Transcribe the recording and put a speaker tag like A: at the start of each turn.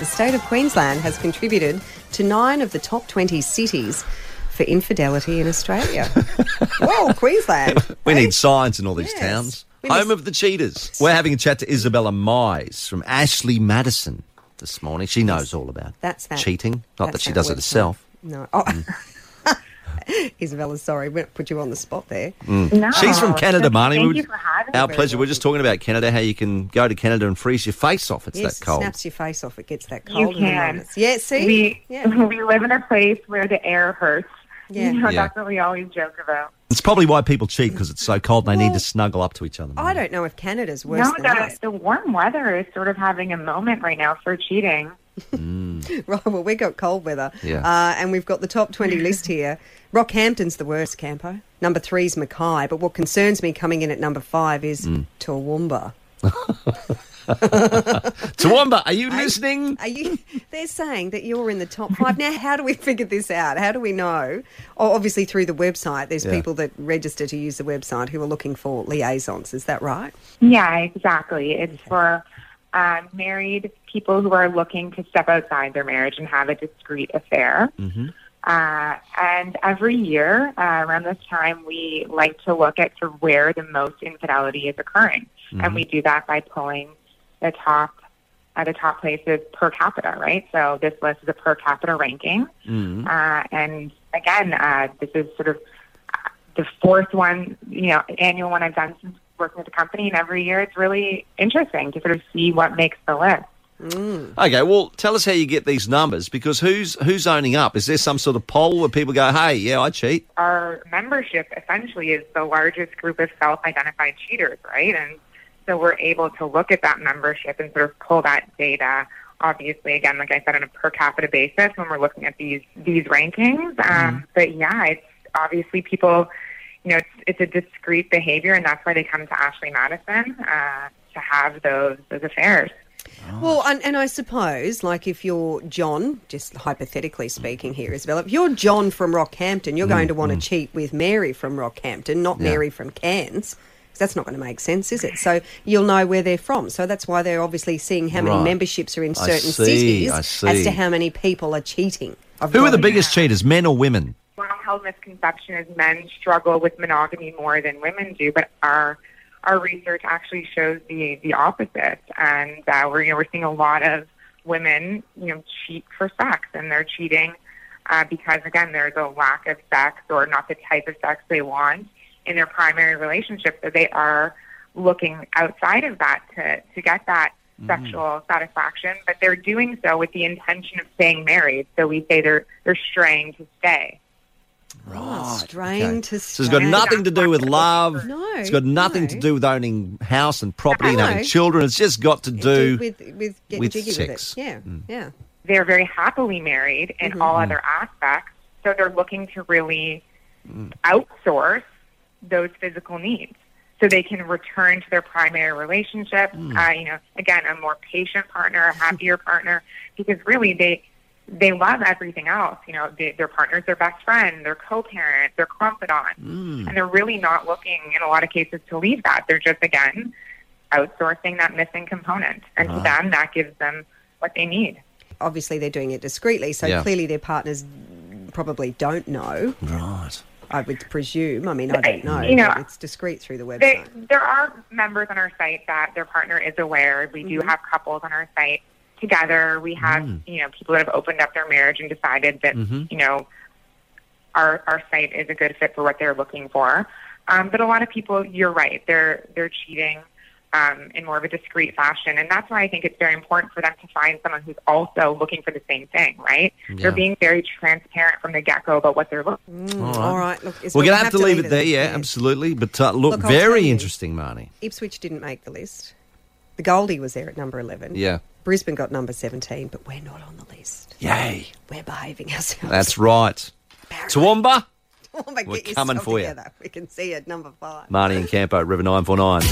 A: The state of Queensland has contributed to nine of the top 20 cities for infidelity in Australia. Whoa, Queensland.
B: We need signs in all these
A: Yes.
B: towns.
A: We
B: Home
A: must-
B: of the cheaters. We're having a chat to Isabella Mise from Ashley Madison this morning. She knows all about
A: That's that.
B: cheating. Not that she
A: that
B: does it herself.
A: No. Oh.
B: Mm.
A: Isabella, sorry, we put you on the spot there. Mm.
C: No,
B: She's from Canada,
C: thank
B: Marnie.
C: Thank
B: We
C: you for having
B: Our
C: me.
B: pleasure. We're just talking about Canada, how you can go to Canada and freeze your face off. It's
A: Yes,
B: that cold.
A: snaps your face off. It gets that cold. in the
C: can.
A: Yeah, see?
C: We
A: yeah.
C: we live in a place where the air hurts.
A: Yeah.
C: You know,
B: Yeah.
C: that's what we always joke about.
B: It's probably why people cheat because it's so cold and they need to snuggle up to each other.
A: I don't know if Canada's worse
C: no,
A: than
C: the,
A: us.
C: the warm weather is sort of having a moment right now for cheating.
A: Right, well, we've got cold weather.
B: Yeah.
A: Uh, and we've got the top 20 list here. Rockhampton's the worst, Campo. Number three is Mackay. But what concerns me coming in at number five is
B: Mm.
A: Toowoomba.
B: Toowoomba, are you listening?
A: Are you? They're saying that you're in the top five. Now, how do we figure this out? How do we know? Oh, obviously through the website. There's
B: Yeah.
A: people that register to use the website who are looking for liaisons. Is that right?
C: Yeah, exactly. It's for uh, married people who are looking to step outside their marriage and have a discreet affair. Uh, and every year uh, around this time, we like to look at sort of where the most infidelity is occurring, and we do that by pulling the top uh, the top places per capita. Right. So this list is a per capita ranking, uh, and again, uh, this is sort of the fourth one, you know, annual one I've done since working with the company, and every year it's really interesting to sort of see what makes the list.
B: Okay, well, tell us how you get these numbers because who's who's owning up? Is there some sort of poll where people go, "Hey, yeah, I cheat"?
C: our membership essentially is the largest group of self-identified cheaters, right? And so we're able to look at that membership and sort of pull that data. Obviously, again, like I said, on a per capita basis when we're looking at these these rankings. Um, but yeah, it's obviously people. You know, it's it's a discreet behavior, and that's why they come to Ashley Madison uh, to have those those affairs.
A: Well, and, and I suppose, like, if you're John, just hypothetically speaking here, Isabella, if you're John from Rockhampton, you're going to want to cheat with Mary from Rockhampton, not
B: Yeah.
A: Mary from Cairns. 'Cause That's not going to make sense, is it? So you'll know where they're from. So that's why they're obviously seeing how many
B: Right.
A: memberships are in
B: I
A: certain
B: see,
A: cities
B: I
A: as to how many people are cheating. I've
B: Who are the
A: it.
B: biggest cheaters, men or women?
C: Held misconception is men struggle with monogamy more than women do, but our our research actually shows the the opposite, and uh, we're you know we're seeing a lot of women you know cheat for sex, and they're cheating uh, because again there's a lack of sex or not the type of sex they want in their primary relationship, so they are looking outside of that to to get that sexual satisfaction, but they're doing so with the intention of staying married. So we say they're they're straying to stay.
A: Oh, straying to
B: So it's got nothing to do with love.
A: No,
B: It's got nothing to do with owning house and property and having children. It's just got to do.
A: with with getting
B: with
A: jiggy
B: sex.
A: with it. Yeah, mm. yeah.
C: they're very happily married in mm-hmm. all mm. other aspects. So they're looking to really mm. outsource those physical needs so they can return to their primary relationship. Uh, you know, again, a more patient partner, a happier partner, because really they they love everything else. You know, they, their partner's their best friend, their co-parent, their confidant, mm. and they're really not looking in a lot of cases to leave that. They're just again outsourcing that missing component, and to uh-huh. them that gives them what they need.
A: Obviously, they're doing it discreetly, so
B: Yeah.
A: clearly their partners probably don't know.
B: Right.
A: I would presume. I mean, I don't know.
C: You know,
A: it's discreet through the
C: There,
A: website.
C: there are members on our site that their partner is aware. We do mm-hmm. have couples on our site together. We have, you know, people that have opened up their marriage and decided that, you know, our our site is a good fit for what they're looking for. Um, but a lot of people, you're right, they're they're cheating um, in more of a discreet fashion, and that's why I think it's very important for them to find someone who's also looking for the same thing. Right?
B: Yeah.
C: They're being very transparent from the get go about what they're looking.
A: Mm, All right. Look, it's-
B: We're going to
A: we
B: have to leave it there, yeah, absolutely. But uh, look,
A: Look,
B: very interesting, Marnie.
A: Ipswich didn't make the list. The Goldie was there at number 11.
B: Yeah.
A: Brisbane got number 17, but we're not on the list.
B: Yay.
A: We're behaving ourselves.
B: That's right. Toowoomba,
A: Oh, but
B: We're
A: get
B: coming
A: yourself
B: for you.
A: together. We can see you at number five.
B: Marnie and Campo, River 949.